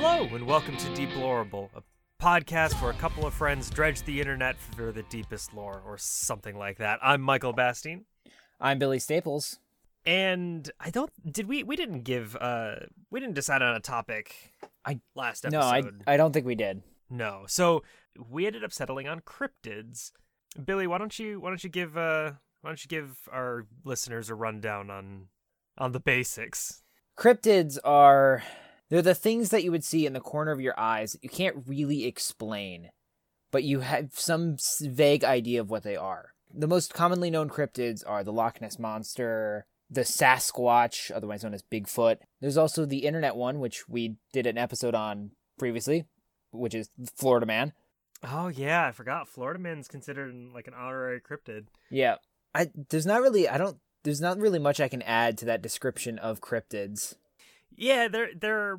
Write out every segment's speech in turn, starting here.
Hello, and welcome to Deplorable, a podcast where a couple of friends dredge the internet for the deepest lore, or something like that. I'm Michael Bastine, I'm Billy Staples. and I don't. Did we? We didn't give. Uh, we didn't decide on a topic. I- last episode. No, I episode. I don't think we did. No. So we ended up settling on cryptids. Billy, why don't you? Why don't you give? Uh, why don't you give our listeners a rundown on on the basics? Cryptids are they're the things that you would see in the corner of your eyes that you can't really explain, but you have some vague idea of what they are. The most commonly known cryptids are the Loch Ness monster, the Sasquatch, otherwise known as Bigfoot. There's also the internet one, which we did an episode on previously, which is Florida Man. Oh yeah, I forgot. Florida Man's considered like an honorary cryptid. Yeah. I there's not really I don't there's not really much I can add to that description of cryptids. Yeah, they're they're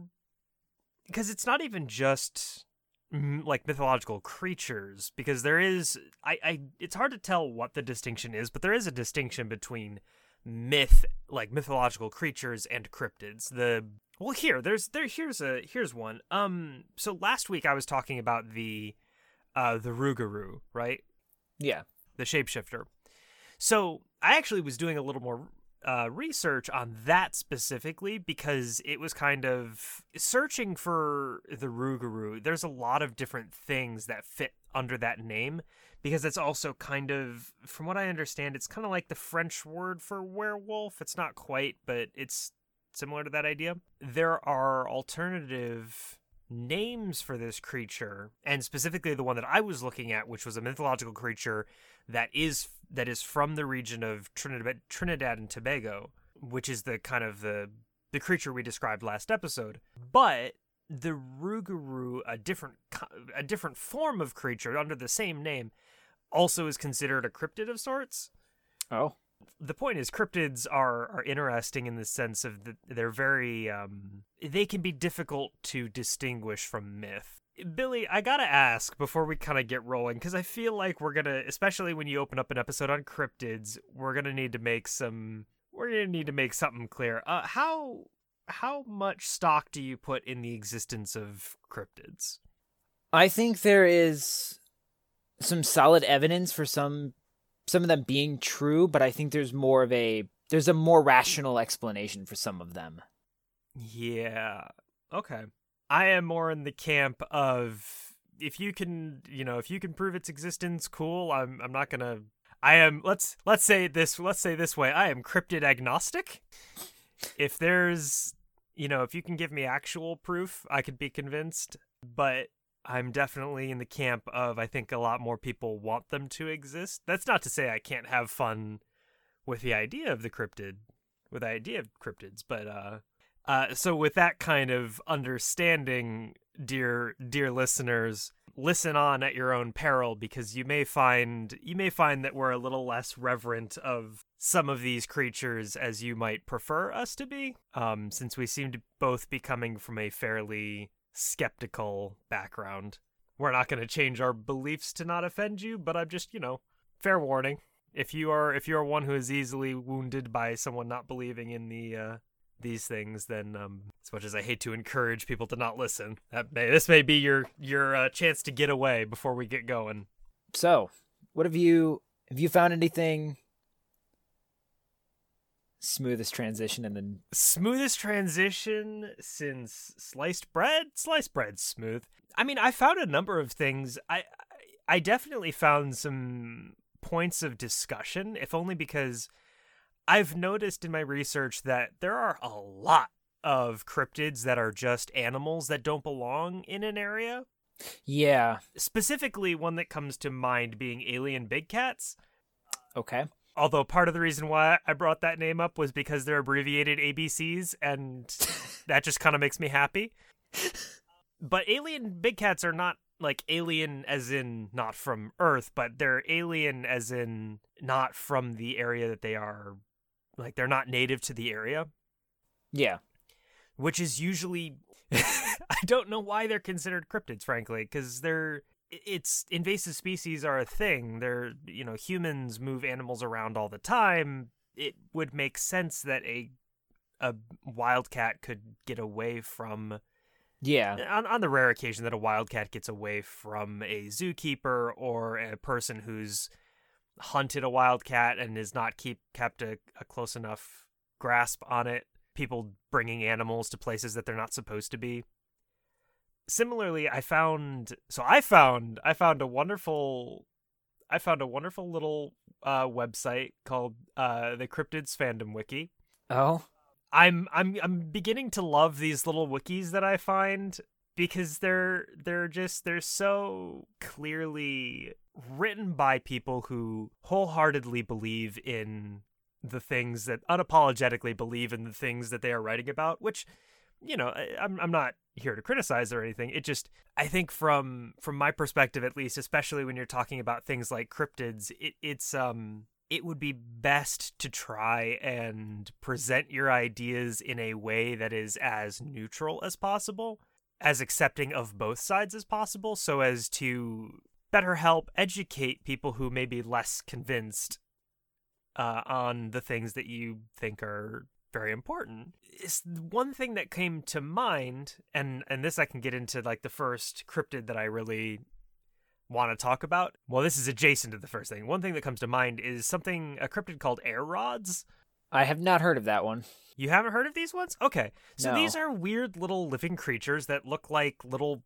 because it's not even just like mythological creatures because there is I I it's hard to tell what the distinction is, but there is a distinction between myth like mythological creatures and cryptids. The well here there's there here's a here's one. Um so last week I was talking about the uh the Rougarou, right? Yeah. the shapeshifter. So I actually was doing a little more uh, research on that specifically because it was kind of searching for the Rougarou. There's a lot of different things that fit under that name because it's also kind of, from what I understand, it's kind of like the French word for werewolf. It's not quite, but it's similar to that idea. There are alternative names for this creature and specifically the one that I was looking at which was a mythological creature that is that is from the region of Trinidad Trinidad and Tobago which is the kind of the the creature we described last episode but the Rougarou, a different a different form of creature under the same name also is considered a cryptid of sorts Oh. The point is cryptids are are interesting in the sense of that they're very um they can be difficult to distinguish from myth. Billy i gotta ask before we kind of get rolling because i feel like we're gonna especially when you open up an episode on cryptids we're gonna need to make some we're gonna need to make something clear. Uh how how much stock do you put in the existence of cryptids? I think there is some solid evidence for some some of them being true, but I think there's more of a there's a more rational explanation for some of them. Yeah. Okay. I am more in the camp of if you can, you know, if you can prove its existence, cool. I'm I'm not going to I am let's let's say this let's say this way. I am cryptid agnostic. If there's, you know, if you can give me actual proof, I could be convinced, but I'm definitely in the camp of I think a lot more people want them to exist. That's not to say I can't have fun with the idea of the cryptid, with the idea of cryptids, but uh uh, so with that kind of understanding, dear dear listeners, listen on at your own peril because you may find you may find that we're a little less reverent of some of these creatures as you might prefer us to be. Um, since we seem to both be coming from a fairly skeptical background. We're not going to change our beliefs to not offend you, but I'm just, you know, fair warning. If you are if you are one who is easily wounded by someone not believing in the uh these things, then um, as much as I hate to encourage people to not listen, that may this may be your your uh, chance to get away before we get going. So, what have you have you found anything smoothest transition and then Smoothest transition since sliced bread. Sliced bread smooth. I mean, I found a number of things. I I definitely found some points of discussion, if only because I've noticed in my research that there are a lot of cryptids that are just animals that don't belong in an area. yeah, specifically one that comes to mind being alien big cats okay. Although part of the reason why i brought that name up was because they're abbreviated abcs and that just kind of makes me happy but alien big cats are not like alien as in not from earth but they're alien as in not from the area that they are like they're not native to the area Yeah. which is usually I don't know why they're considered cryptids, frankly, because they're it's invasive species are a thing. They're you know humans move animals around all the time. It would make sense that a a wildcat could get away from Yeah. Uh, on, on the rare occasion that a wildcat gets away from a zookeeper or a person who's hunted a wildcat and is not keep kept a, a close enough grasp on it, people bringing animals to places that they're not supposed to be. Similarly, I found so I found I found a wonderful I found a wonderful little uh, website called uh, the Cryptids Fandom Wiki. Oh. I'm I'm I'm beginning to love these little wikis that I find because they're they're just they're so clearly written by people who wholeheartedly believe in the things that unapologetically believe in the things that they are writing about which you know I, I'm I'm not here to criticize or anything. It just I think from from my perspective at least especially when you're talking about things like cryptids it, it's um it would be best to try and present your ideas in a way that is as neutral as possible, as accepting of both sides as possible, so as to better help educate people who may be less convinced uh, on the things that you think are very important. Is one thing that came to mind, and and this I can get into like the first cryptid that I really want to talk about? Well, this is adjacent to the first thing. One thing that comes to mind is something a cryptid called air rods. I have not heard of that one. You haven't heard of these ones? Okay. So No. these are weird little living creatures that look like little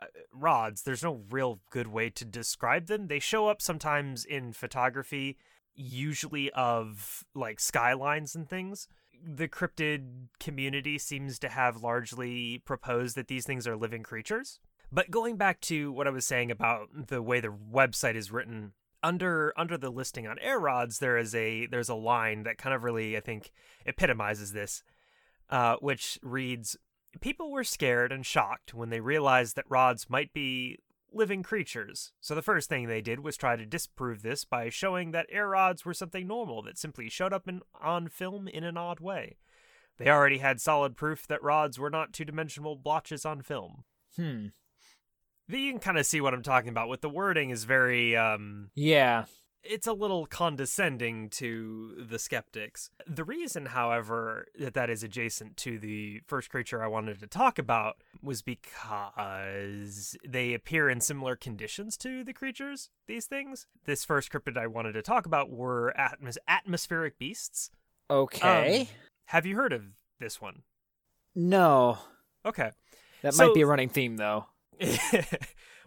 uh, rods. There's no real good way to describe them. They show up sometimes in photography, usually of like skylines and things. The cryptid community seems to have largely proposed that these things are living creatures. But going back to what I was saying about the way the website is written, under under the listing on air rods, there is a there's a line that kind of really I think epitomizes this, uh, which reads: "People were scared and shocked when they realized that rods might be living creatures. So the first thing they did was try to disprove this by showing that air rods were something normal that simply showed up in, on film in an odd way. They already had solid proof that rods were not two-dimensional blotches on film." Hmm. you can kind of see what I'm talking about. With the wording is very um Yeah. It's a little condescending to the skeptics. The reason, however, that that is adjacent to the first creature I wanted to talk about was because they appear in similar conditions to the creatures, these things. This first cryptid I wanted to talk about were atmos- atmospheric beasts. Okay. Um, have you heard of this one? no. Okay. That so- might be a running theme though.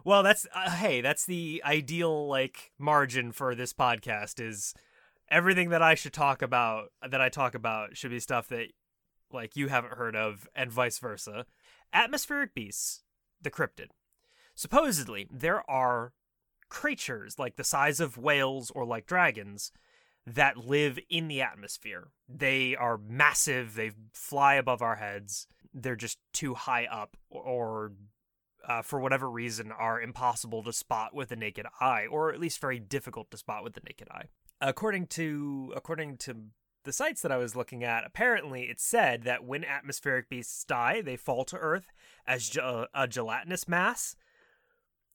well, that's uh, hey, that's the ideal like margin for this podcast is everything that I should talk about that I talk about should be stuff that like you haven't heard of and vice versa. Atmospheric beasts, the cryptid. Supposedly, there are creatures like the size of whales or like dragons that live in the atmosphere. They are massive, they fly above our heads. They're just too high up or uh, for whatever reason, are impossible to spot with the naked eye, or at least very difficult to spot with the naked eye. According to according to the sites that I was looking at, apparently it said that when atmospheric beasts die, they fall to Earth as ge- a gelatinous mass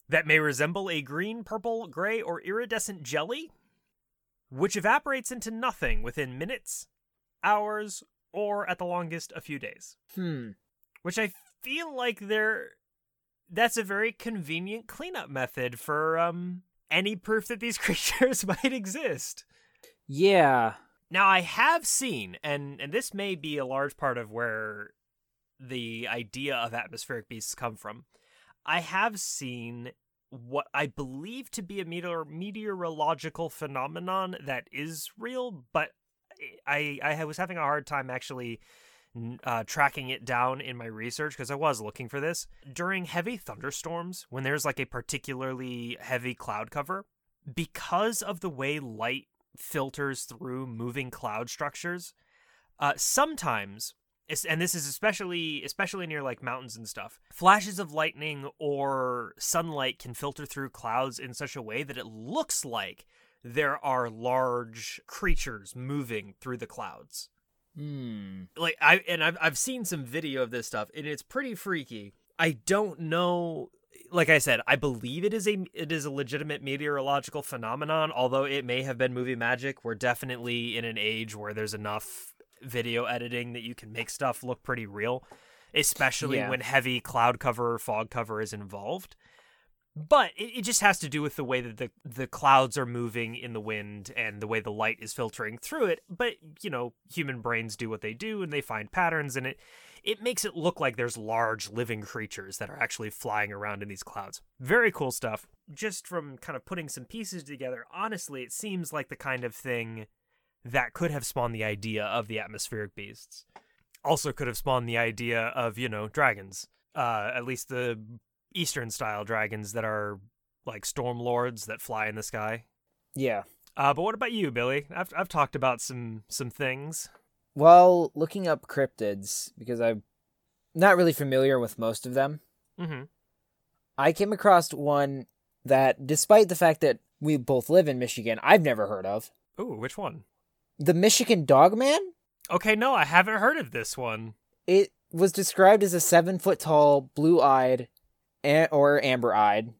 that may resemble a green, purple, gray, or iridescent jelly, which evaporates into nothing within minutes, hours, or at the longest, a few days Hmm. which I feel like they're that's a very convenient cleanup method for um any proof that these creatures might exist. Yeah. Now I have seen and and this may be a large part of where the idea of atmospheric beasts come from. I have seen what I believe to be a meteor meteorological phenomenon that is real, but I I was having a hard time actually uh, tracking it down in my research because I was looking for this during heavy thunderstorms when there's like a particularly heavy cloud cover because of the way light filters through moving cloud structures. Uh, sometimes, and this is especially especially near like mountains and stuff, flashes of lightning or sunlight can filter through clouds in such a way that it looks like there are large creatures moving through the clouds Hmm. like I and I've I've seen some video of this stuff and it's pretty freaky. I don't know like I said, I believe it is a it is a legitimate meteorological phenomenon, although it may have been movie magic. We're definitely in an age where there's enough video editing that you can make stuff look pretty real. especially Yeah. when heavy cloud cover or fog cover is involved. But it, it just has to do with the way that the, the clouds are moving in the wind and the way the light is filtering through it. But, you know, human brains do what they do and they find patterns and it it makes it look like there's large living creatures that are actually flying around in these clouds. Very cool stuff. Just from kind of putting some pieces together, honestly, it seems like the kind of thing that could have spawned the idea of the atmospheric beasts. Also could have spawned the idea of, you know, dragons. Uh, at least the Eastern style dragons that are like storm lords that fly in the sky. Yeah. Uh, but what about you, Billy? I've I've talked about some some things. While looking up cryptids, because I'm not really familiar with most of them, Mm-hmm. I came across one that, despite the fact that we both live in Michigan, I've never heard of. Ooh, which one? The Michigan Dogman? Okay, no, I haven't heard of this one. It was described as a seven foot tall, blue eyed, or amber eyed,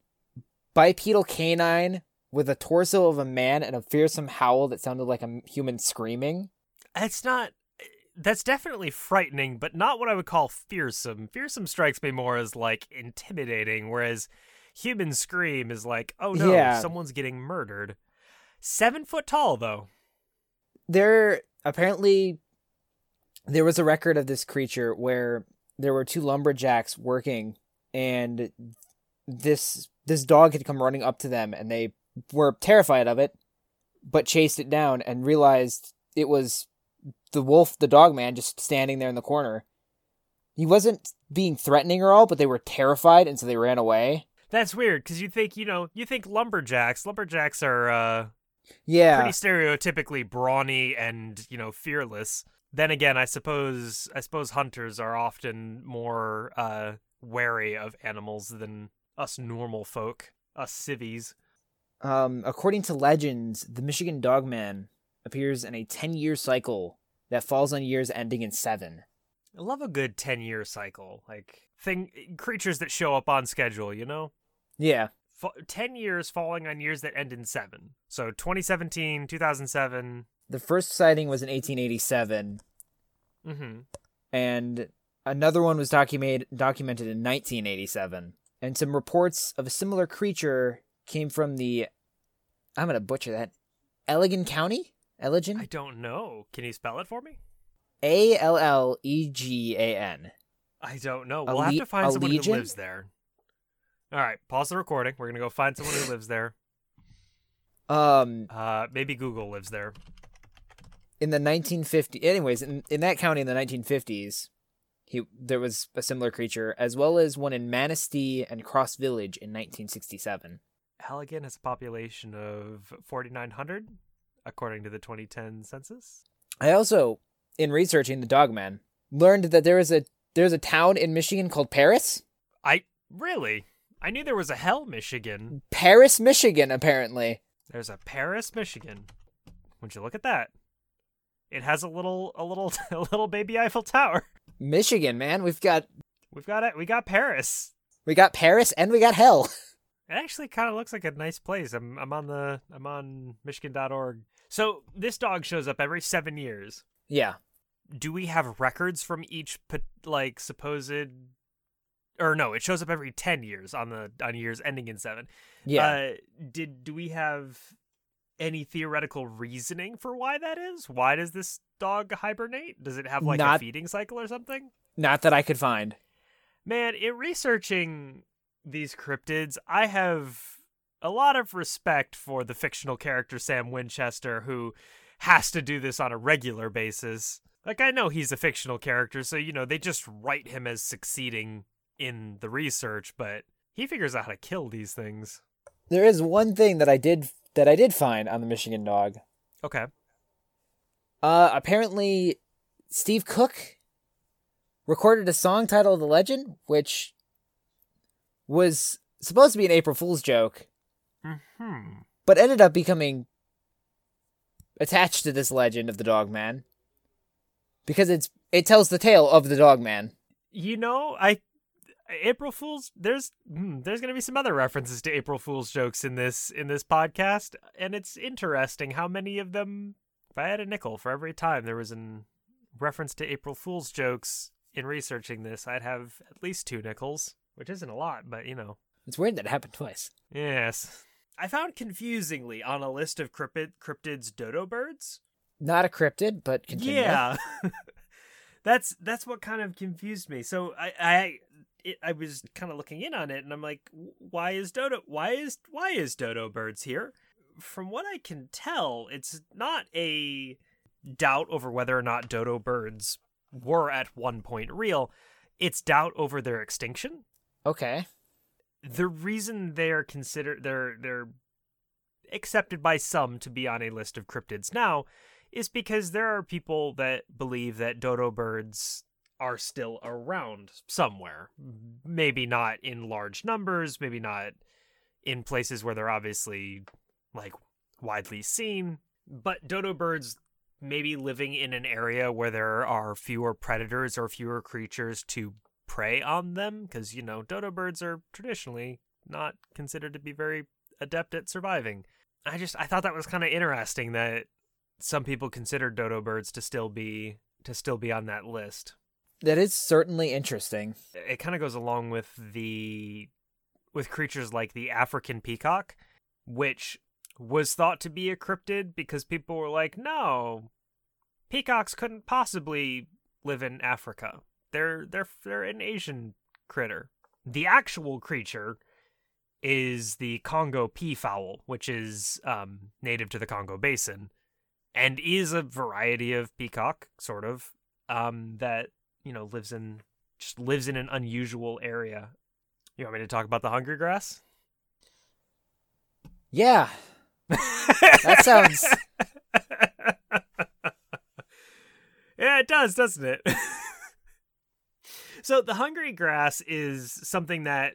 bipedal canine with a torso of a man and a fearsome howl that sounded like a human screaming. It's not. That's definitely frightening, but not what I would call fearsome. Fearsome strikes me more as like intimidating, whereas human scream is like, oh no, Yeah. someone's getting murdered. Seven foot tall, though. There apparently there was a record of this creature where there were two lumberjacks working and this this dog had come running up to them and they were terrified of it but chased it down and realized it was the wolf the dog man just standing there in the corner he wasn't being threatening or all but they were terrified and so they ran away That's weird because you think, you know, you think lumberjacks. Lumberjacks are uh, yeah pretty stereotypically brawny and you know fearless. Then again, I suppose I suppose hunters are often more uh, wary of animals than us normal folk, us civvies. Um, according to legends, the Michigan Dogman appears in a 10 year cycle that falls on years ending in 7. I love a good ten year cycle, like thing creatures that show up on schedule. You know, Yeah. F- ten years falling on years that end in seven. So 2017, 2007. The first sighting was in 1887, Mm-hmm. and another one was documented documented in 1987. And some reports of a similar creature came from the I'm going to butcher that. Allegan County? Elegan. I don't know. Can you spell it for me? A L L E G A N. I don't know. We'll have to find a someone who lives there. All right, pause the recording. We're gonna go find someone who lives there. Um Uh, maybe Google lives there. in the 1950s, anyways in, in that county in the 1950s he there was a similar creature as well as one in manistee and cross village in 1967 Halligan has a population of 4,900, according to the 2010 census. i also in researching the dogman learned that there is a there's a town in michigan called paris I really, I knew there was a Hell, Michigan. paris michigan apparently There's a Paris, Michigan. Would you look at that? It has a little, a little, a little baby Eiffel Tower. Michigan man we've got We've got it. We got Paris. we got paris and we got hell It actually kind of looks like a nice place. I'm I'm on the I'm on michigan.org. So this dog shows up every 7 years. yeah Do we have records from each like supposed or no, it shows up every 10 years on the on years ending in 7. yeah Uh did do we have any theoretical reasoning for why that is? Why does this dog hibernate? Does it have like a feeding cycle or something? not that i could find Man, in researching these cryptids, I have a lot of respect for the fictional character Sam Winchester, who has to do this on a regular basis. Like, I know he's a fictional character, so, you know, they just write him as succeeding in the research, but he figures out how to kill these things. there is one thing that i did that i did find on the michigan dog Okay. Uh, apparently, Steve Cook recorded a song titled "The Legend," which was supposed to be an April Fool's joke, Hmm. but ended up becoming attached to this legend of the Dog Man because it's it tells the tale of the Dog Man. You know, I April Fools. There's hmm, there's gonna be some other references to April Fools jokes in this in this podcast, and it's interesting how many of them. If I had a nickel for every time there was a reference to April Fools jokes in researching this, I'd have at least two nickels, which isn't a lot, but you know. It's weird that it happened twice. Yes. I found confusingly on a list of cryptid cryptids dodo birds. Not a cryptid, but continue. Yeah. that's that's what kind of confused me. So I I it, I was kind of looking in on it and I'm like why is dodo why is why is dodo birds here? From what I can tell, it's not a doubt over whether or not dodo birds were at one point real. It's doubt over their extinction. Okay. The reason they're considered they're they're accepted by some to be on a list of cryptids now is because there are people that believe that dodo birds are still around somewhere. Maybe not in large numbers, maybe not in places where they're obviously like widely seen, but dodo birds maybe living in an area where there are fewer predators or fewer creatures to prey on them because you know dodo birds are traditionally not considered to be very adept at surviving. I just I thought that was kind of interesting that some people consider dodo birds to still be to still be on that list. That is certainly interesting. It kind of goes along with the with creatures like the African peacock, which was thought to be a cryptid because people were like, "No, peacocks couldn't possibly live in Africa. They're they're they're an Asian critter." The actual creature is the Congo peafowl, which is um, native to the Congo Basin, and is a variety of peacock, sort of, um, that you know lives in just lives in an unusual area. You want me to talk about the hungry grass? Yeah, that sounds. yeah, it does, doesn't it? so the hungry grass is something that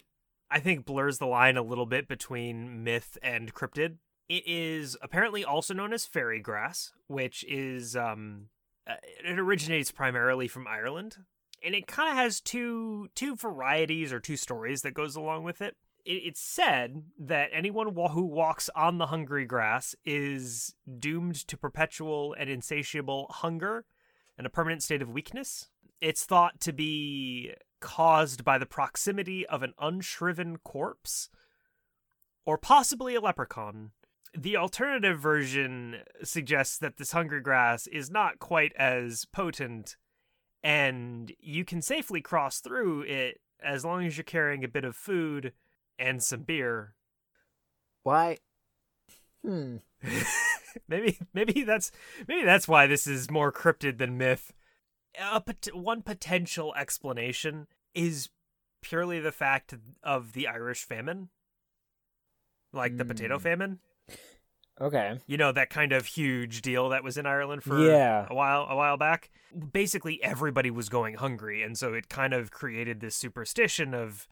I think blurs the line a little bit between myth and cryptid. It is apparently also known as fairy grass, which is um uh, it originates primarily from Ireland, and it kind of has two two varieties or two stories that goes along with it. It. It's said that anyone who walks on the hungry grass is doomed to perpetual and insatiable hunger and a permanent state of weakness. It's thought to be caused by the proximity of an unshriven corpse or possibly a leprechaun. The alternative version suggests that this hungry grass is not quite as potent and you can safely cross through it as long as you're carrying a bit of food and some beer. Why? Hmm. maybe maybe that's maybe that's why this is more cryptid than myth a pot- one potential explanation is purely the fact of the Irish famine, like the potato Mm. famine. Okay. You know that kind of huge deal that was in Ireland for Yeah. a while a while back. Basically, everybody was going hungry, and so it kind of created this superstition of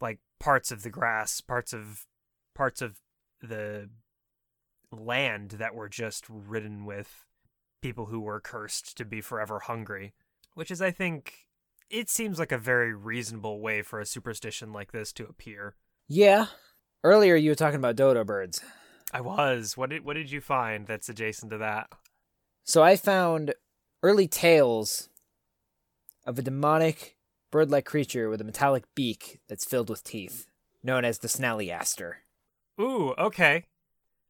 like parts of the grass, parts of parts of the land that were just ridden with people who were cursed to be forever hungry, which is, I think, it seems like a very reasonable way for a superstition like this to appear. Yeah. Earlier you were talking about dodo birds. I was. What did what did you find that's adjacent to that? So I found early tales of a demonic bird-like creature with a metallic beak that's filled with teeth, known as the Snallygaster. Ooh, okay.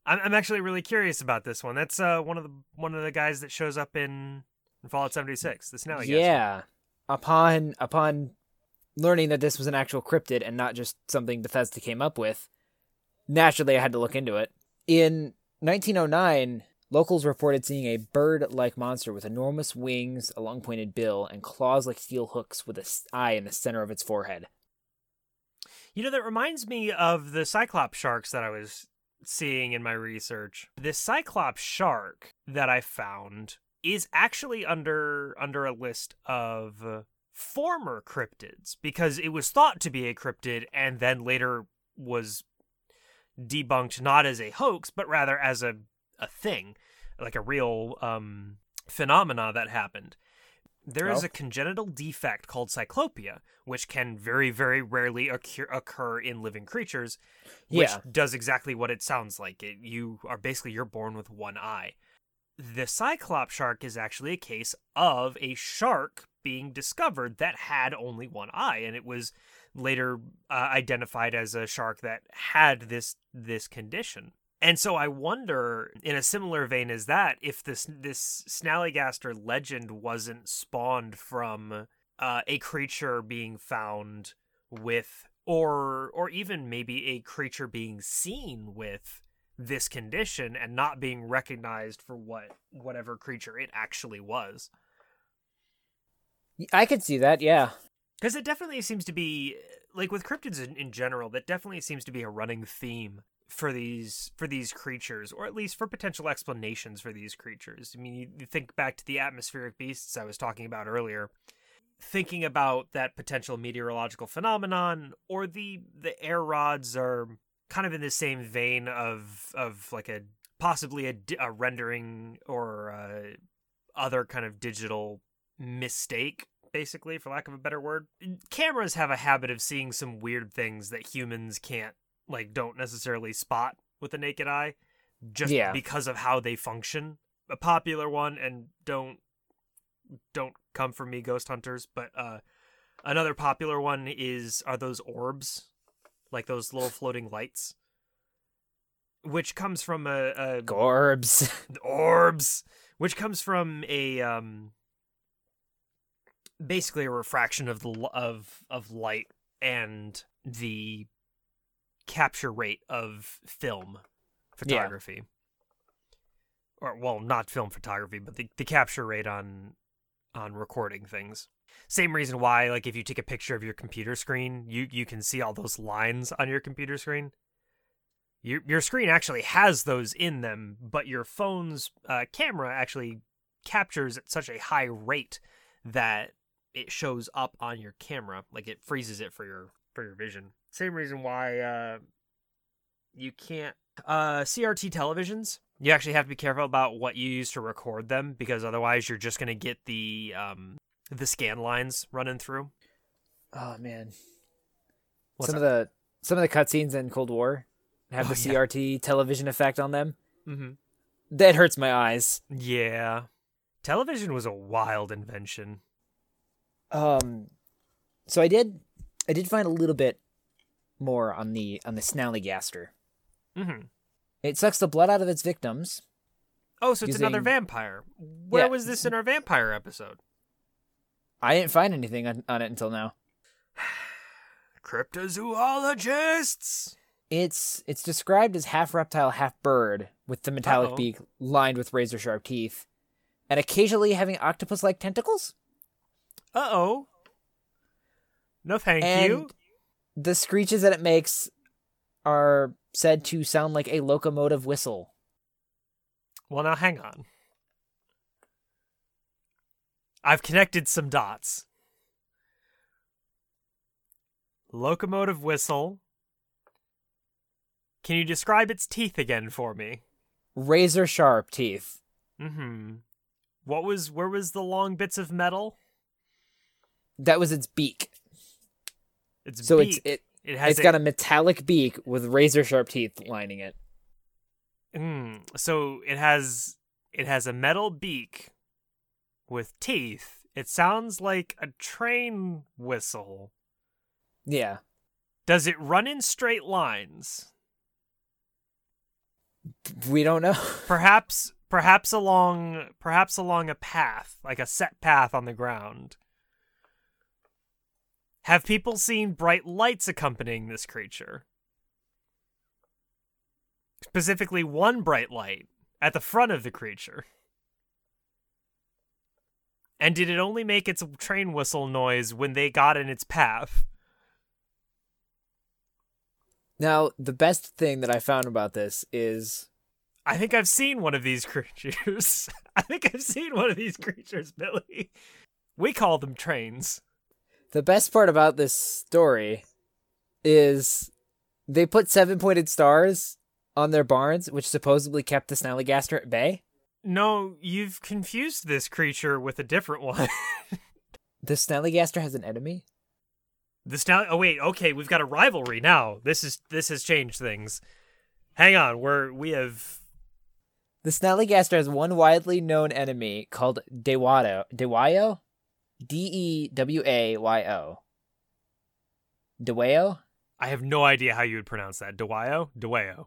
I'm I'm actually really curious about this one. That's uh one of the one of the guys that shows up in, in Fallout 76. The Snallygaster. Yeah. Upon upon learning that this was an actual cryptid and not just something Bethesda came up with, naturally I had to look into it. In 1909, locals reported seeing a bird-like monster with enormous wings, a long-pointed bill, and claws like steel hooks with an eye in the center of its forehead. You know, that reminds me of the Cyclops sharks that I was seeing in my research. This Cyclops shark that I found is actually under under a list of former cryptids because it was thought to be a cryptid and then later was debunked not as a hoax but rather as a a thing, like a real um phenomena that happened. There is Oh. a congenital defect called cyclopia, which can very, very rarely occur, occur in living creatures, which Yeah. does exactly what it sounds like. It, you are basically you're born with one eye. The cyclop shark is actually a case of a shark being discovered that had only one eye, and it was later uh, identified as a shark that had this this condition. And so I wonder, in a similar vein as that, if this this Snallygaster legend wasn't spawned from uh, a creature being found with, or or even maybe a creature being seen with this condition and not being recognized for what whatever creature it actually was. I could see that, yeah. Because it definitely seems to be like with cryptids in, in general, that definitely seems to be a running theme for these for these creatures, or at least for potential explanations for these creatures. I mean, you, think back to the atmospheric beasts I was talking about earlier, thinking about that potential meteorological phenomenon, or the the air rods are kind of in the same vein of of like a possibly a, a rendering or uh, other kind of digital mistake basically for lack of a better word cameras have a habit of seeing some weird things that humans can't like don't necessarily spot with the naked eye just Yeah. because of how they function a popular one and don't don't come for me ghost hunters but uh another popular one is are those orbs like those little floating lights which comes from a, a Gorbs. orbs which comes from a um basically a refraction of the of of light and the capture rate of film photography. Or well not film photography but the, the capture rate on on recording things. Same reason why like if you take a picture of your computer screen you you can see all those lines on your computer screen. Your your screen actually has those in them, but your phone's uh, camera actually captures at such a high rate that it shows up on your camera, like it freezes it for your for your vision. Same reason why uh, you can't uh, CRT televisions. You actually have to be careful about what you use to record them because otherwise you're just gonna get the um, the scan lines running through. Oh man. What's some of the some of the cutscenes in Cold War have Oh, the yeah. CRT television effect on them. Mm-hmm. That hurts my eyes. Yeah, television was a wild invention. Um, so I did, I did find a little bit more on the on the Snallygaster. Mm-hmm. It sucks the blood out of its victims. Oh, so it's another vampire. Where Yeah. was this in our vampire episode? I didn't find anything on, on it until now. Cryptozoologists. It's it's described as half reptile, half bird, with the metallic Uh-oh. beak lined with razor sharp teeth, and occasionally having octopus like tentacles. Uh oh. No, thank and you. The screeches that it makes are said to sound like a locomotive whistle. Well, now hang on. I've connected some dots. Locomotive whistle. Can you describe its teeth again for me? Razor sharp teeth. Mm-hmm. What was where was the long bits of metal? That was its beak. It's So beak. it's it it has it's got a metallic beak with razor sharp teeth lining it. Mm, so it has it has a metal beak with teeth. It sounds like a train whistle. Yeah. Does it run in straight lines? We don't know. Perhaps perhaps along perhaps along a path, like a set path on the ground. Have people seen bright lights accompanying this creature? Specifically one bright light at the front of the creature. And did it only make its train whistle noise when they got in its path? Now, the best thing that I found about this is I think I've seen one of these creatures. I think I've seen one of these creatures, Billy. We call them trains. The best part about this story is they put seven pointed stars on their barns, which supposedly kept the Snallygaster at bay. No, you've confused this creature with a different one. The Snallygaster has an enemy? the snout. Oh wait, okay, we've got a rivalry now. This is this has changed things. Hang on, we're we have The Snallygaster has one widely known enemy called Dewato. Dewayo? D E W A Y O. Deweo I have no idea how you would pronounce that. Deweo? Deweo.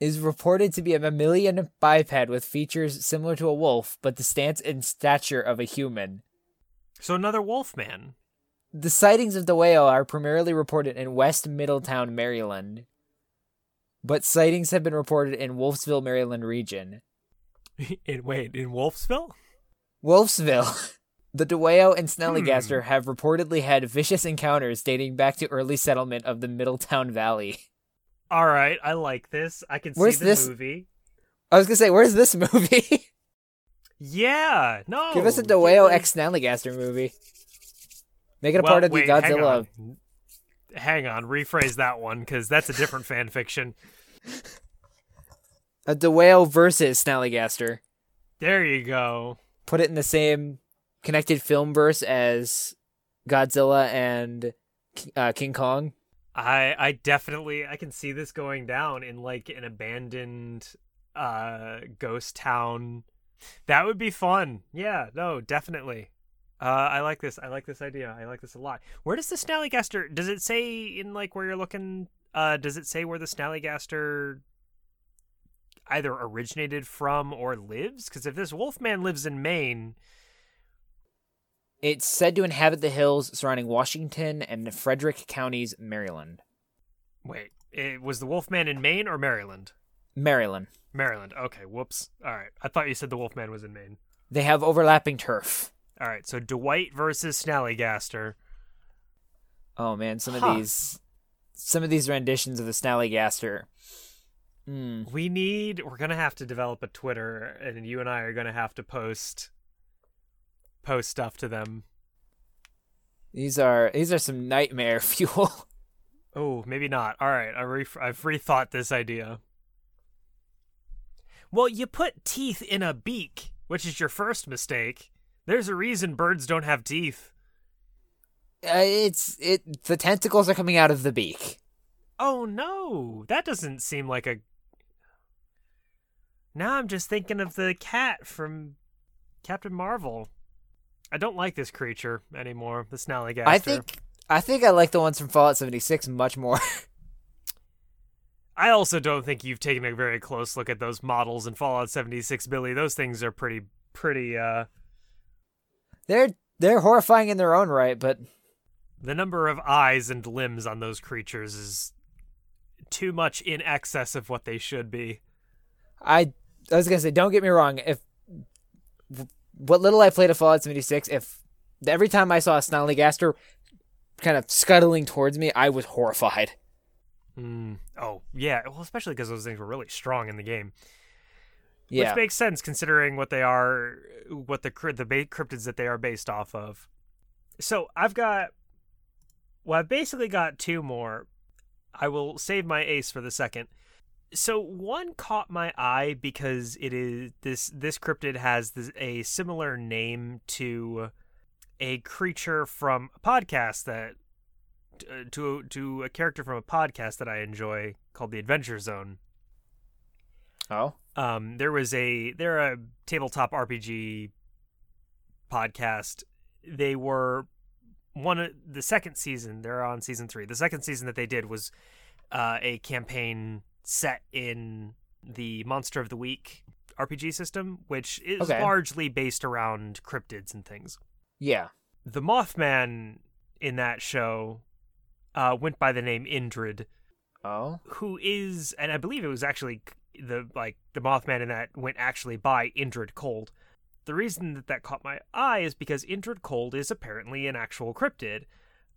is reported to be a mammalian biped with features similar to a wolf, but the stance and stature of a human. So another wolf man. The sightings of the whale are primarily reported in West Middletown, Maryland, but sightings have been reported in Wolfsville, Maryland region. in wait, in Wolfsville? Wolfsville. The Deweo and Hmm. Have reportedly had vicious encounters dating back to early settlement of the Middletown Valley. All right, I like this. I can Where's see the this- movie. I was gonna say, where's this movie? Yeah, no. Give us a Deweo X Snallygaster movie. Make it a Well, part of the wait, hang Godzilla. on. Hang on, rephrase that one because that's a different fan fiction. A Deweo versus Snallygaster. There you go. Put it in the same connected film verse as Godzilla and uh, King Kong. I I definitely I can see this going down in like an abandoned uh ghost town. That would be fun. Yeah, no, definitely. Uh I like this. I like this idea. I like this a lot. Where does the Snallygaster does it say in like where you're looking uh does it say where the Snallygaster either originated from or lives? Cuz if this Wolfman lives in Maine, It's said to inhabit the hills surrounding Washington and Frederick counties, Maryland. wait, it was the Wolfman in Maine or Maryland? Maryland. Maryland. Okay, whoops. All right. I thought you said the Wolfman was in Maine. They have overlapping turf. All right, so Dwight versus Snallygaster. Oh man, some Huh. of these, some of these renditions of the Snallygaster. Hmm. We need. We're gonna have to develop a Twitter, and you and I are gonna have to post post stuff to them. These are these are some nightmare fuel. Oh, maybe not. All right, I re- I've rethought this idea. Well, you put teeth in a beak, which is your first mistake. There's a reason birds don't have teeth. Uh, it's it. The tentacles are coming out of the beak. Oh no, that doesn't seem like a. Now I'm just thinking of the cat from Captain Marvel. I don't like this creature anymore. The Snallygaster. I think I think I like the ones from Fallout 76 much more. I also don't think you've taken a very close look at those models in Fallout 76, Billy. Those things are pretty, pretty. uh they're they're horrifying in their own right, but The number of eyes and limbs on those creatures is too much in excess of what they should be. I I was gonna say, don't get me wrong. If what little I played of Fallout 76, if every time I saw a Snallygaster kind of scuttling towards me, I was horrified. Hmm. Oh, yeah. Well, especially because those things were really strong in the game. Yeah, Which makes sense considering what they are, what the the cryptids that they are based off of. So I've got, well, I've basically got two more. I will save my ace for the second. So one caught my eye because it is this this cryptid has this, a similar name to a creature from a podcast that uh, to to a character from a podcast that I enjoy called the Adventure Zone oh, um, there was a they're a tabletop RPG podcast. They were one of the second season. They're on season three. The second season that they did was uh, a campaign set in the Monster of the Week RPG system, which is Okay. largely based around cryptids and things. yeah, The Mothman in that show uh, went by the name Indrid oh, who is and I believe it was actually the like the Mothman in that went actually by Indrid Cold. The reason that that caught my eye is because Indrid Cold is apparently an actual cryptid,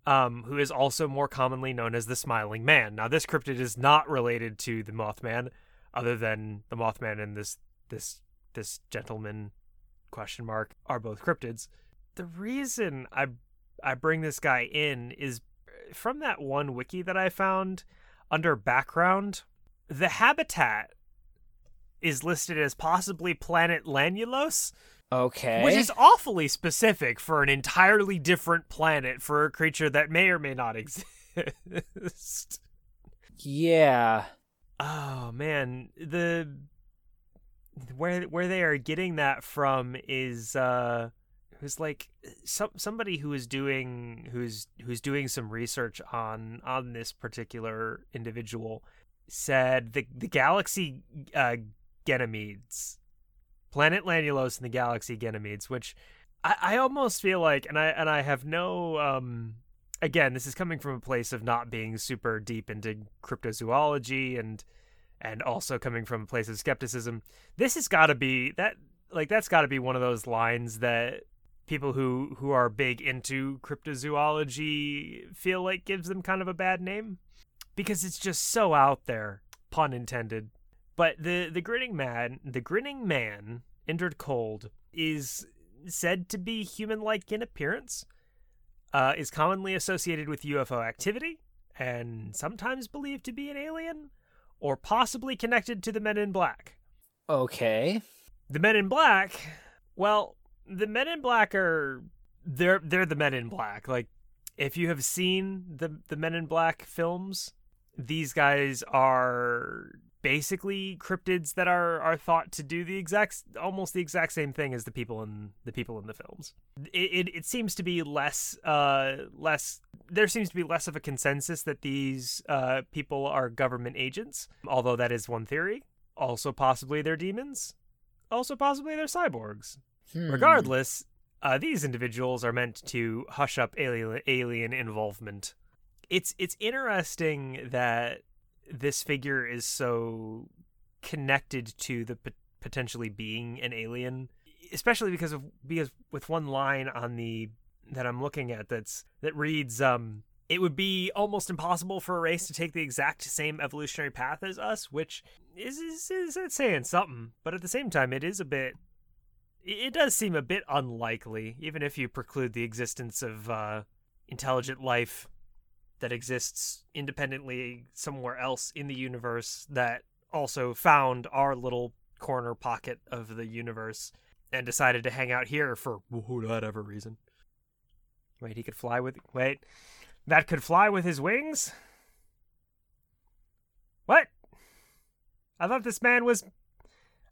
um, who is also more commonly known as the Smiling Man. Now, this cryptid is not related to the Mothman, other than the Mothman and this this this gentleman question mark are both cryptids. The reason I I bring this guy in is from that one wiki that I found under background, the habitat is listed as possibly planet Lanulos, okay. which is awfully specific for an entirely different planet for a creature that may or may not exist. yeah, oh man, the where where they are getting that from is uh who's like some somebody who is doing who's who's doing some research on on this particular individual said the the galaxy uh, Ganymedes, planet Lanulos and the galaxy Ganymedes, which I, I almost feel like, and I and I have no um again, this is coming from a place of not being super deep into cryptozoology and and also coming from a place of skepticism. This has got to be that like that's got to be one of those lines that people who who are big into cryptozoology feel like gives them kind of a bad name because it's just so out there, pun intended. But the the grinning man, the grinning man Indrid Cold is said to be human-like in appearance. Uh, is commonly associated with UFO activity and sometimes believed to be an alien or possibly connected to the Men in Black. Okay. The Men in Black, well, the Men in Black are they're they're the Men in Black. Like if you have seen the the Men in Black films, these guys are basically cryptids that are are thought to do the exact almost the exact same thing as the people in the people in the films. It it, it seems to be less uh less there seems to be less of a consensus that these uh people are government agents, although that is one theory. Also possibly they're demons. Also possibly they're cyborgs. Hmm. Regardless, uh, these individuals are meant to hush up alien alien involvement. It's it's interesting that this figure is so connected to the p- potentially being an alien, especially because of because with one line on the that I'm looking at that's that reads um it would be almost impossible for a race to take the exact same evolutionary path as us, which is is, is it's saying something, but at the same time it is a bit it does seem a bit unlikely, even if you preclude the existence of uh, intelligent life that exists independently somewhere else in the universe that also found our little corner pocket of the universe and decided to hang out here for whatever reason. Wait, he could fly with. Wait, that could fly with his wings? What? I thought this man was.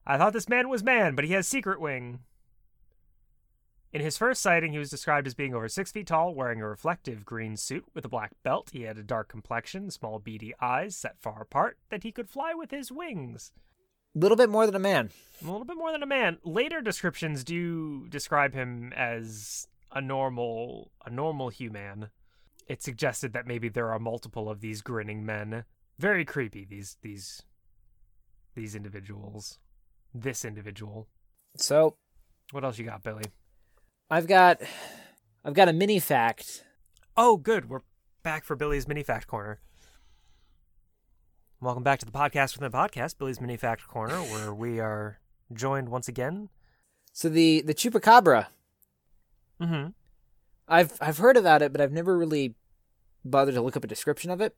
I thought this man was man, but he has secret wing. In his first sighting, he was described as being over six feet tall, wearing a reflective green suit with a black belt. He had a dark complexion, small beady eyes set far apart, that he could fly with his wings. A little bit more than a man. A little bit more than a man. Later descriptions do describe him as a normal a normal human. It suggested that maybe there are multiple of these grinning men. Very creepy these these these individuals. This individual. So What else you got, Billy? I've got I've got a mini fact. Oh, good. We're back for Billy's Mini Fact Corner. Welcome back to the podcast within the podcast, Billy's Mini Fact Corner, where we are joined once again. So the the chupacabra. Mm-hmm. I've I've heard about it, but I've never really bothered to look up a description of it.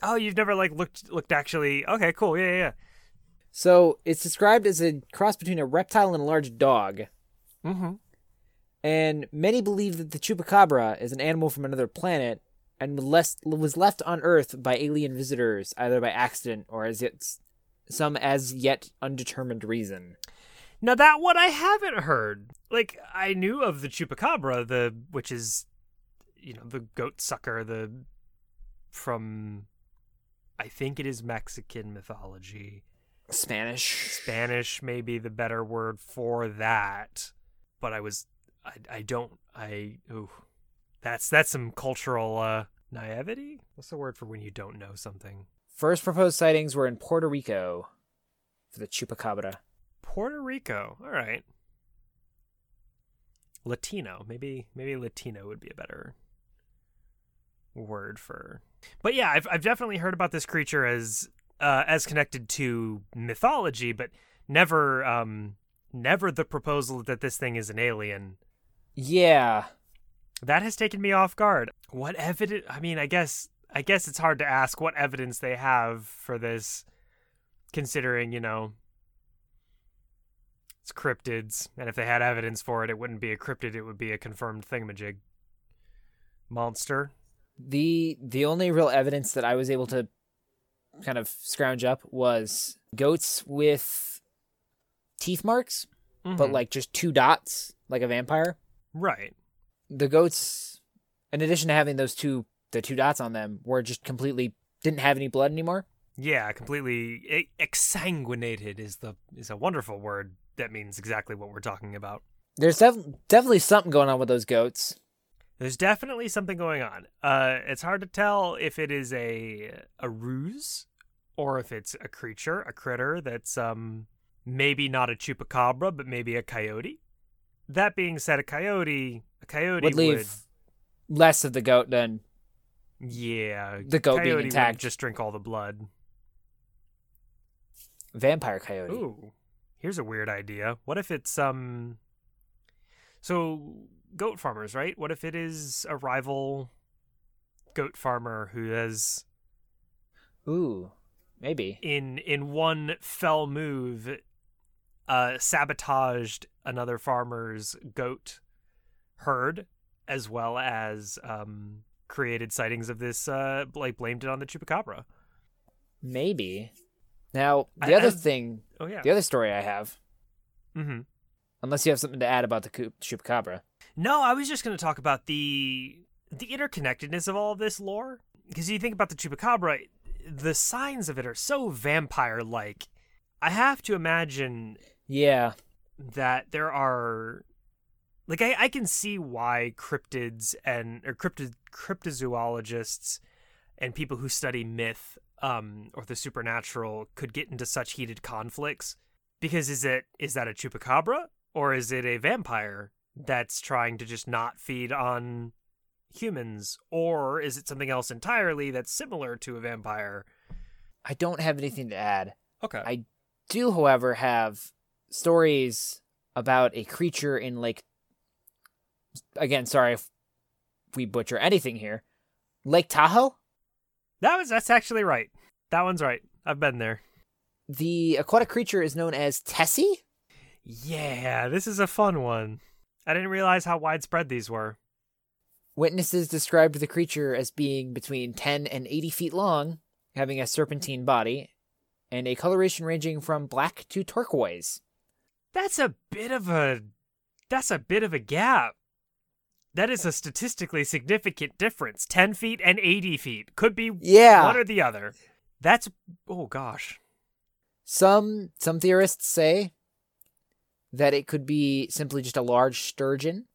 Oh, you've never like looked looked actually. Okay, cool. Yeah, yeah, yeah. So it's described as a cross between a reptile and a large dog. Mm-hmm. And many believe that the chupacabra is an animal from another planet and was left on Earth by alien visitors, either by accident or as yet some as yet undetermined reason. Now that one I haven't heard. Like I knew of the chupacabra, the which is, you know, the goat sucker, the from, I think it is Mexican mythology. Spanish. Spanish may be the better word for that, but I was, I, I don't, I, ooh, that's that's some cultural uh naivety. What's the word for when you don't know something? First proposed sightings were in Puerto Rico for the chupacabra. Puerto Rico. All right. Latino. Maybe maybe Latino would be a better word for. But yeah, I've I've definitely heard about this creature as uh, as connected to mythology, but never um never the proposal that this thing is an alien. Yeah. That has taken me off guard. What evidence? I mean, I guess I guess it's hard to ask what evidence they have for this, considering you know it's cryptids, and if they had evidence for it, it wouldn't be a cryptid; it would be a confirmed thingamajig monster. The the only real evidence that I was able to kind of scrounge up was goats with teeth marks, but Mhm. like just two dots, like a vampire. Right. The goats, in addition to having those two the two dots on them, were just completely didn't have any blood anymore. Yeah, completely exsanguinated is the is a wonderful word that means exactly what we're talking about. There's def- definitely something going on with those goats. There's definitely something going on. Uh, it's hard to tell if it is a a ruse or if it's a creature, a critter that's um maybe not a chupacabra, but maybe a coyote. That being said, a coyote, a coyote Would leave less of the goat than yeah, the goat being attacked. just drink all the blood. vampire coyote. Ooh, here's a weird idea. What if it's um, so goat farmers, right? What if it is a rival goat farmer who has Ooh, maybe. in in one fell move uh sabotaged another farmer's goat herd as well as um created sightings of this uh like blamed it on the chupacabra Maybe. Now, the I- other I- thing, oh yeah the other story I have, mm-hmm. unless you have something to add about the chupacabra. no i was just going to talk about the the interconnectedness of all of this lore because you think about the chupacabra the signs of it are so vampire like i have to imagine Yeah, that there are like I, I can see why cryptids and or cryptid cryptozoologists and people who study myth um or the supernatural could get into such heated conflicts because is it is that a chupacabra or is it a vampire that's trying to just not feed on humans? Or is it something else entirely that's similar to a vampire? I don't have anything to add. okay. I do, however, have stories about a creature in Lake. Again, sorry if we butcher anything here. Lake Tahoe? that was that's actually right that one's right i've been there The aquatic creature is known as Tessie? Yeah, this is a fun one. I didn't realize how widespread these were. Witnesses described the creature as being between 10 and 80 feet long, having a serpentine body, and a coloration ranging from black to turquoise. That's a bit of a that's a bit of a gap. That is a statistically significant difference. 10 feet and 80 feet. Could be Yeah. one or the other. That's oh gosh. Some some theorists say that it could be simply just a large sturgeon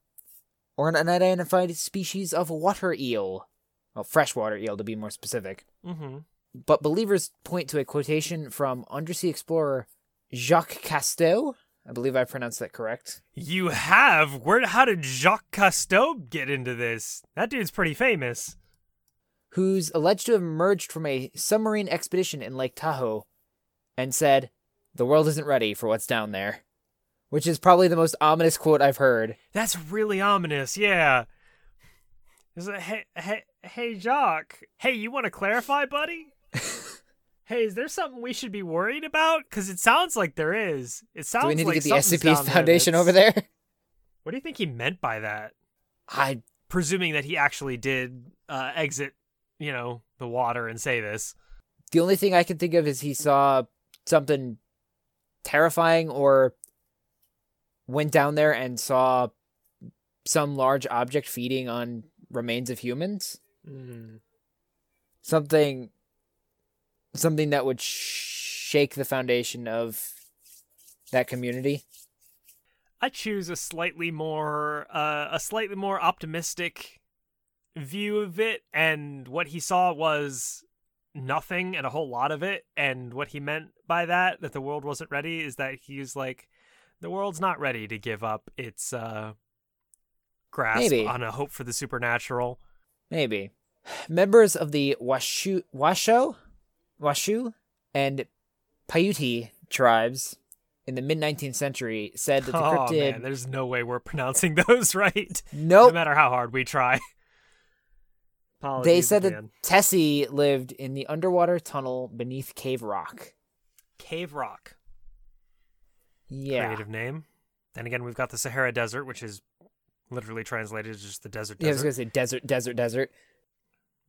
or an unidentified species of water eel. Well, freshwater eel to be more specific. Mhm. But believers point to a quotation from undersea explorer Jacques Cousteau. I believe I pronounced that correct. You have where how did Jacques Cousteau get into this? That dude's pretty famous. who's alleged to have emerged from a submarine expedition in Lake Tahoe and said, The world isn't ready for what's down there. Which is probably the most ominous quote I've heard. That's really ominous. Yeah. Is it, hey, hey, hey, Jacques. Hey, you want to clarify, buddy? Hey, is there something we should be worried about? Because it sounds like there is. It sounds Do we need like to get the SCP down there Foundation over there? What do you think he meant by that? I Presuming that he actually did uh, exit, you know, the water and say this. the only thing I can think of is he saw something terrifying or went down there and saw some large object feeding on remains of humans. Mm. Something something that would shake the foundation of that community. I choose a slightly more uh, a slightly more optimistic view of it and what he saw was nothing and a whole lot of it and what he meant by that that the world wasn't ready is that he's like the world's not ready to give up its uh grasp Maybe. on a hope for the supernatural. Maybe. Members of the Washu, Washo, Washu, and Paiute tribes in the mid 19th century said that the oh cryptid. man, there's no way we're pronouncing those right. nope. No matter how hard we try. They Apologies said that. Tessie lived in the underwater tunnel beneath Cave Rock. Cave Rock. Yeah. creative name. Then again, we've got the Sahara Desert, which is literally translated as just the desert Yeah, I was going to say desert, desert, desert.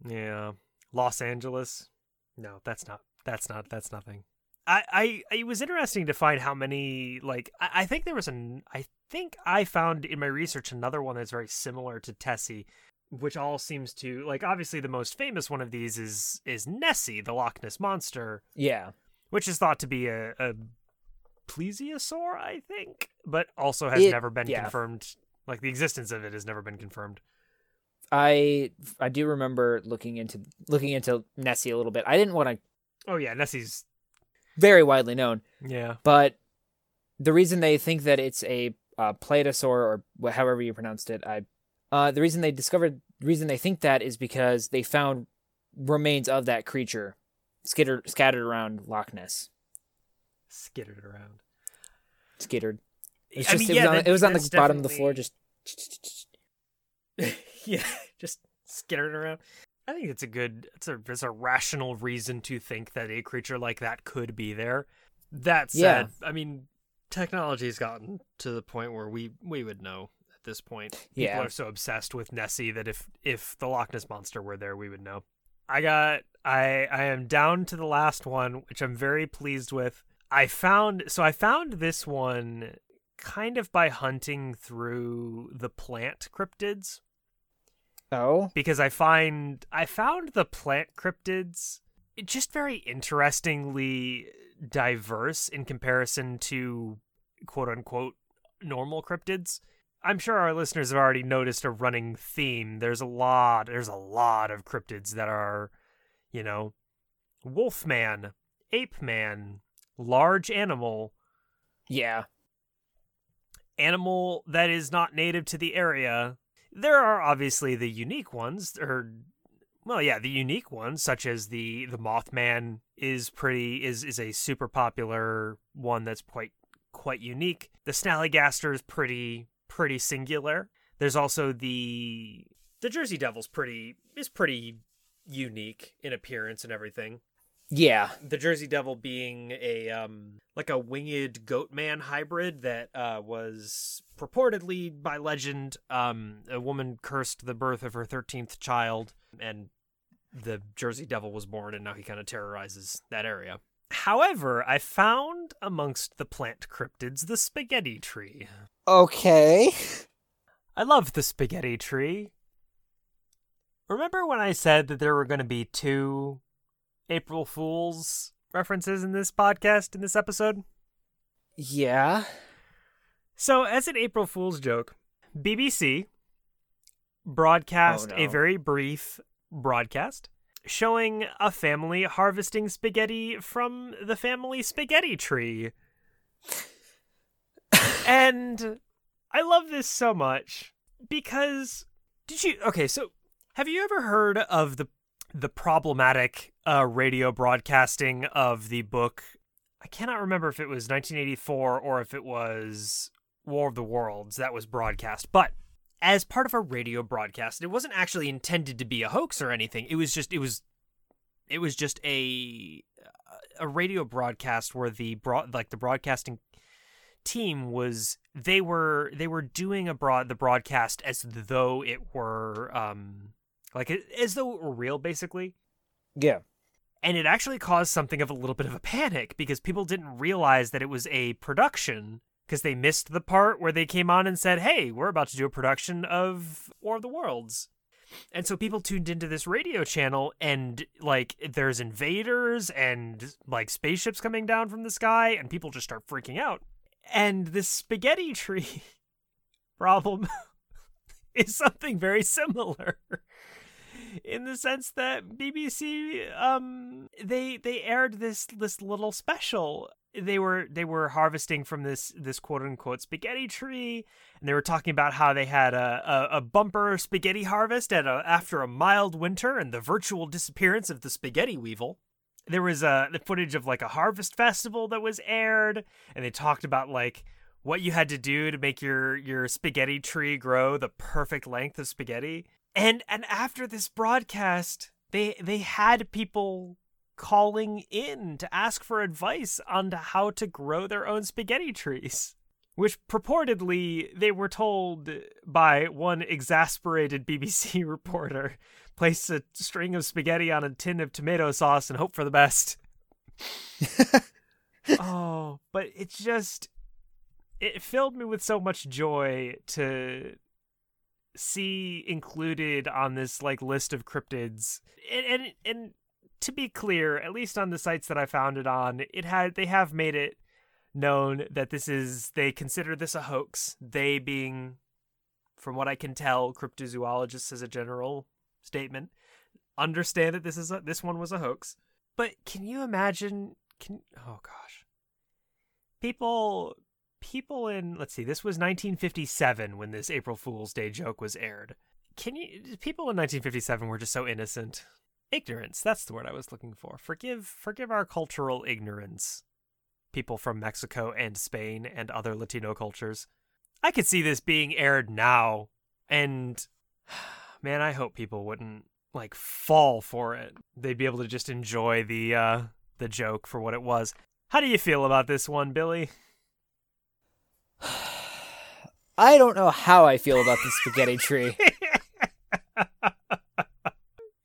Yeah. Los Angeles. No, that's not. That's not. That's nothing. I, I it was interesting to find how many like I, I think there was an I think I found in my research another one that's very similar to Tessie, which all seems to like obviously the most famous one of these is is Nessie, the Loch Ness monster, Yeah. which is thought to be a, a plesiosaur, I think, but also has It- never been yeah. confirmed. Like the existence of it has never been confirmed. I I do remember looking into looking into Nessie a little bit. I didn't want to Oh yeah, Nessie's very widely known, yeah. but the reason they think that it's a uh, Platosaur or however you pronounced it, I uh, the reason they discovered the reason they think that is because they found remains of that creature skittered scattered around Loch Ness. Skittered around. Skittered. It was, I just, mean, it, yeah, was on, it was on the bottom of the floor, just yeah, just skittered around. I think it's a good, it's a, it's a rational reason to think that a creature like that could be there. That said, I mean, technology's gotten to the point where we we would know at this point. People Yeah. are so obsessed with Nessie that if if the Loch Ness monster were there, we would know. I got, I I am down to the last one, which I'm very pleased with. I found, so I found this one kind of by hunting through the plant cryptids oh because I find I found the plant cryptids just very interestingly diverse in comparison to quote unquote normal cryptids. I'm sure our listeners have already noticed a running theme. There's a lot there's a lot of cryptids that are, you know, wolfman, ape man, large animal, yeah animal that is not native to the area. There are obviously the unique ones, or well, yeah, the unique ones, such as the the Mothman is pretty is is a super popular one that's quite quite unique. The Snallygaster is pretty pretty singular. There's also the the Jersey Devil's pretty is pretty unique in appearance and everything yeah the Jersey Devil being a um like a winged goat man hybrid that uh was purportedly by legend um a woman cursed the birth of her 13th child and the Jersey Devil was born and now he kind of terrorizes that area. However, I found amongst the plant cryptids the spaghetti tree. okay I love the spaghetti tree. Remember when I said that there were going to be two April Fools references in this podcast, in this episode? yeah So, as an April Fool's joke, BBC broadcast Oh, a very brief broadcast showing a family harvesting spaghetti from the family spaghetti tree. and I love this so much because did you okay, so have you ever heard of the the problematic uh, radio broadcasting of the book I cannot remember if it was 1984 or if it was War of the Worlds that was broadcast, but as part of a radio broadcast, it wasn't actually intended to be a hoax or anything. It was just it was it was just a a radio broadcast where the broad like the broadcasting team was they were they were doing a broad the broadcast as though it were um like as though it were real basically yeah and it actually caused something of a little bit of a panic because people didn't realize that it was a production because they missed the part where they came on and said, "Hey, we're about to do a production of War of the Worlds." And so people tuned into this radio channel and like there's invaders and like spaceships coming down from the sky and people just start freaking out. And this spaghetti tree problem is something very similar in the sense that BBC um they they aired this this little special. They were they were harvesting from this this quote unquote spaghetti tree and they were talking about how they had a, a, a bumper spaghetti harvest at a, after a mild winter and the virtual disappearance of the spaghetti weevil. There was a the footage of like a harvest festival that was aired and they talked about like what you had to do to make your your spaghetti tree grow the perfect length of spaghetti and and after this broadcast they they had people calling in to ask for advice on to how to grow their own spaghetti trees which purportedly they were told by one exasperated BBC reporter place a string of spaghetti on a tin of tomato sauce and hope for the best. Oh, but it's just it filled me with so much joy to see included on this like list of cryptids. And and, and to be clear at least on the sites that i found it on it had they have made it known that this is they consider this a hoax. They being from what i can tell cryptozoologists as a general statement understand that this is a, this one was a hoax. But can you imagine can oh gosh. People people in let's see this was 1957 when this april fool's day joke was aired. Can you people in 1957 were just so innocent. Ignorance that's the word i was looking for. Forgive forgive our cultural ignorance people from mexico and spain and other latino cultures. I could see this being aired now and man i hope people wouldn't like fall for it. They'd be able to just enjoy the uh the joke for what it was. How do you feel about this one billy I don't know how I feel about the spaghetti tree.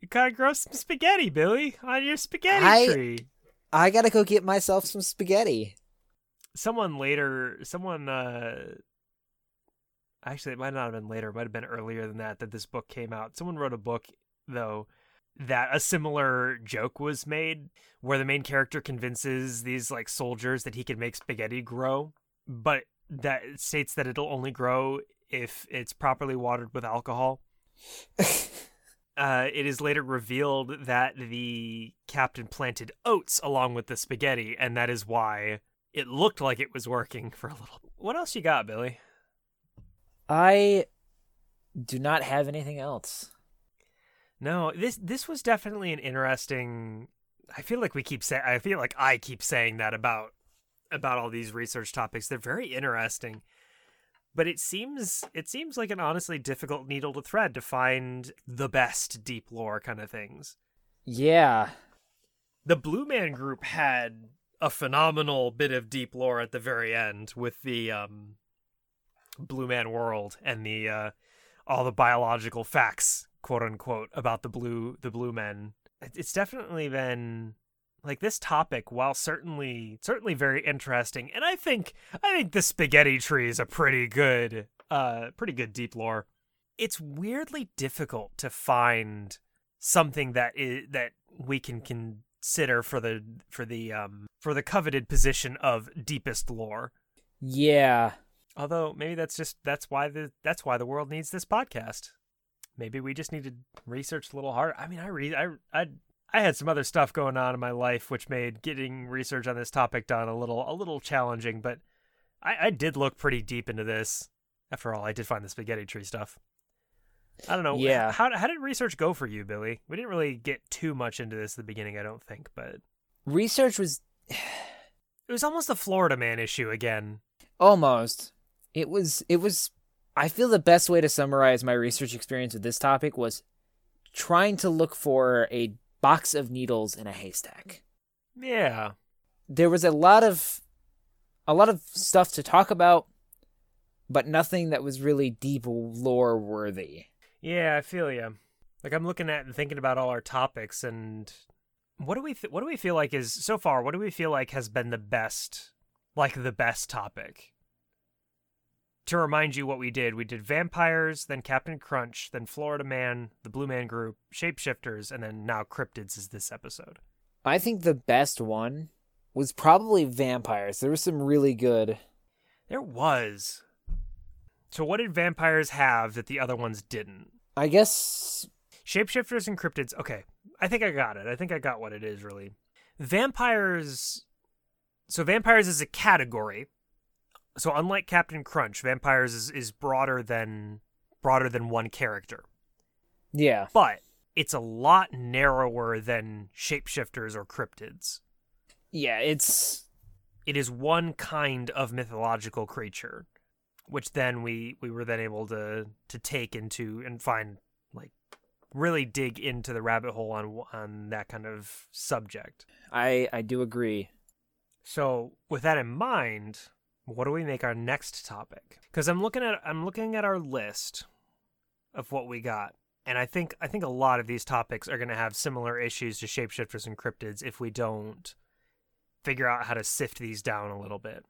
you gotta grow some spaghetti, Billy, on your spaghetti I- tree. I gotta go get myself some spaghetti. Someone later, someone, uh, actually, it might not have been later, it might have been earlier than that, that this book came out. Someone wrote a book, though, that a similar joke was made where the main character convinces these, like, soldiers that he can make spaghetti grow, but that states that it'll only grow if it's properly watered with alcohol. uh, it is later revealed that the captain planted oats along with the spaghetti, and that is why it looked like it was working for a little. What else you got, Billy? I do not have anything else. No, this this was definitely an interesting. I feel like we keep saying. I feel like I keep saying that about about all these research topics. They're very interesting, but it seems it seems like an honestly difficult needle to thread to find the best deep lore kind of things. Yeah. The Blue Man Group had a phenomenal bit of deep lore at the very end with the um, Blue Man world and the uh, all the biological facts, quote unquote, about the blue the Blue Men. It's definitely been like this topic while certainly certainly very interesting and i think i think the spaghetti tree is a pretty good uh pretty good deep lore. It's weirdly difficult to find something that is that we can consider for the for the um for the coveted position of deepest lore. Yeah. although maybe that's just that's why the that's why the world needs this podcast. Maybe we just need to research a little harder. I mean i read i i I had some other stuff going on in my life which made getting research on this topic done a little a little challenging, but I, I did look pretty deep into this. After all, I did find the spaghetti tree stuff. I don't know. Yeah. How how did research go for you, Billy? We didn't really get too much into this at the beginning, I don't think, but Research was it was almost a Florida man issue again. almost. It was it was I feel the best way to summarize my research experience with this topic was trying to look for a box of needles in a haystack. Yeah. There was a lot of a lot of stuff to talk about, but nothing that was really deep lore worthy. Yeah, I feel you. Like I'm looking at and thinking about all our topics, and what do we th- what do we feel like is so far? What do we feel like has been the best, like the best topic? To remind you what we did, we did vampires, then Captain Crunch, then Florida Man, the Blue Man Group, shapeshifters, and then now cryptids is this episode. I think the best one was probably vampires. There was some really good. There was. So what did vampires have that the other ones didn't? I guess Shapeshifters and cryptids. Okay, I think I got it. I think I got what it is really. Vampires. So vampires is a category. So unlike Captain Crunch, vampires is, is broader than broader than one character, yeah. but it's a lot narrower than shapeshifters or cryptids. Yeah, it's It is one kind of mythological creature, which then we we were then able to to take into and find like really dig into the rabbit hole on on that kind of subject. I I do agree. So, with that in mind, what do we make our next topic? Because I'm looking at I'm looking at our list of what we got, and I think I think a lot of these topics are going to have similar issues to shapeshifters and cryptids if we don't figure out how to sift these down a little bit.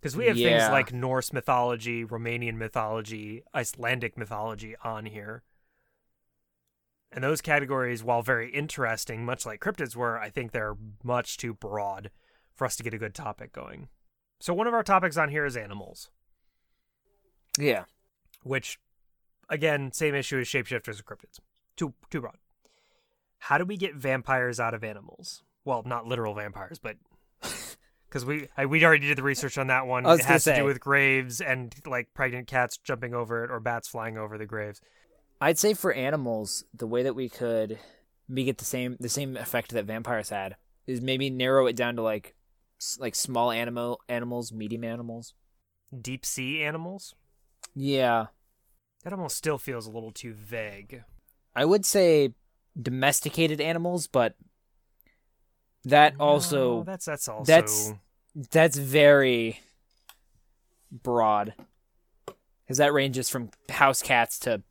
Because we have Yeah. things like Norse mythology, Romanian mythology, Icelandic mythology on here. And those categories, while very interesting, much like cryptids were, I think they're much too broad for us to get a good topic going. So one of our topics on here is animals, Yeah. which again, same issue as shapeshifters and cryptids. Too too broad. How do we get vampires out of animals? Well, not literal vampires, but because we I, we already did the research on that one. It has to say. do with graves and like pregnant cats jumping over it or bats flying over the graves. I'd say for animals, the way that we could maybe get the same the same effect that vampires had is maybe narrow it down to like like small animal animals, medium animals. Deep sea animals. Yeah, That almost still feels a little too vague. I would say domesticated animals, but that also that's that's also that's- that's very broad because that ranges from house cats to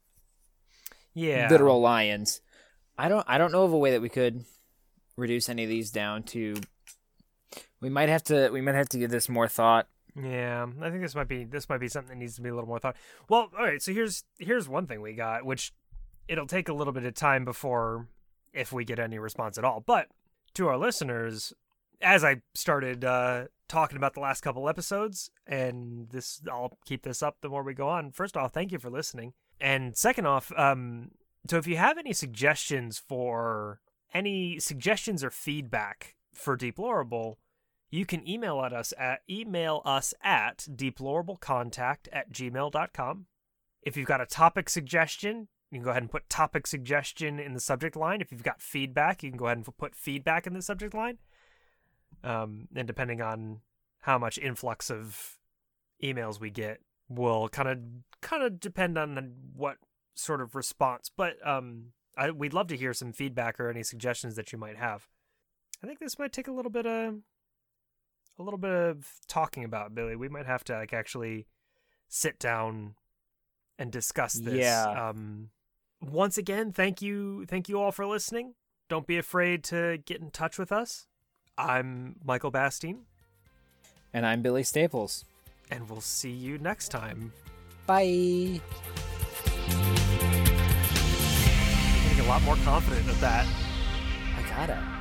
yeah literal lions. I don't I don't know of a way that we could reduce any of these down to we might have to we might have to give this more thought. Yeah, I think this might be this might be something that needs to be a little more thought. Well, all right. So here's here's one thing we got, which it'll take a little bit of time before if we get any response at all. But to our listeners, as I started uh, talking about the last couple episodes, and this I'll keep this up the more we go on. First off, thank you for listening, and second off, um, so if you have any suggestions for any suggestions or feedback for Deplorable, you can email at us at email us at deplorablecontact at gmail.com. If you've got a topic suggestion, you can go ahead and put topic suggestion in the subject line. If you've got feedback, you can go ahead and put feedback in the subject line. Um, and depending on how much influx of emails we get, will kind of kind of depend on what sort of response. But um, I, we'd love to hear some feedback or any suggestions that you might have. I think this might take a little bit of a little bit of talking about Billy. We might have to like actually sit down and discuss this. Yeah. Um, once again, thank you, thank you all for listening. Don't be afraid to get in touch with us. I'm Michael Bastine, And I'm Billy Staples. and we'll see you next time. Bye. Getting a lot more confident of that. I gotta.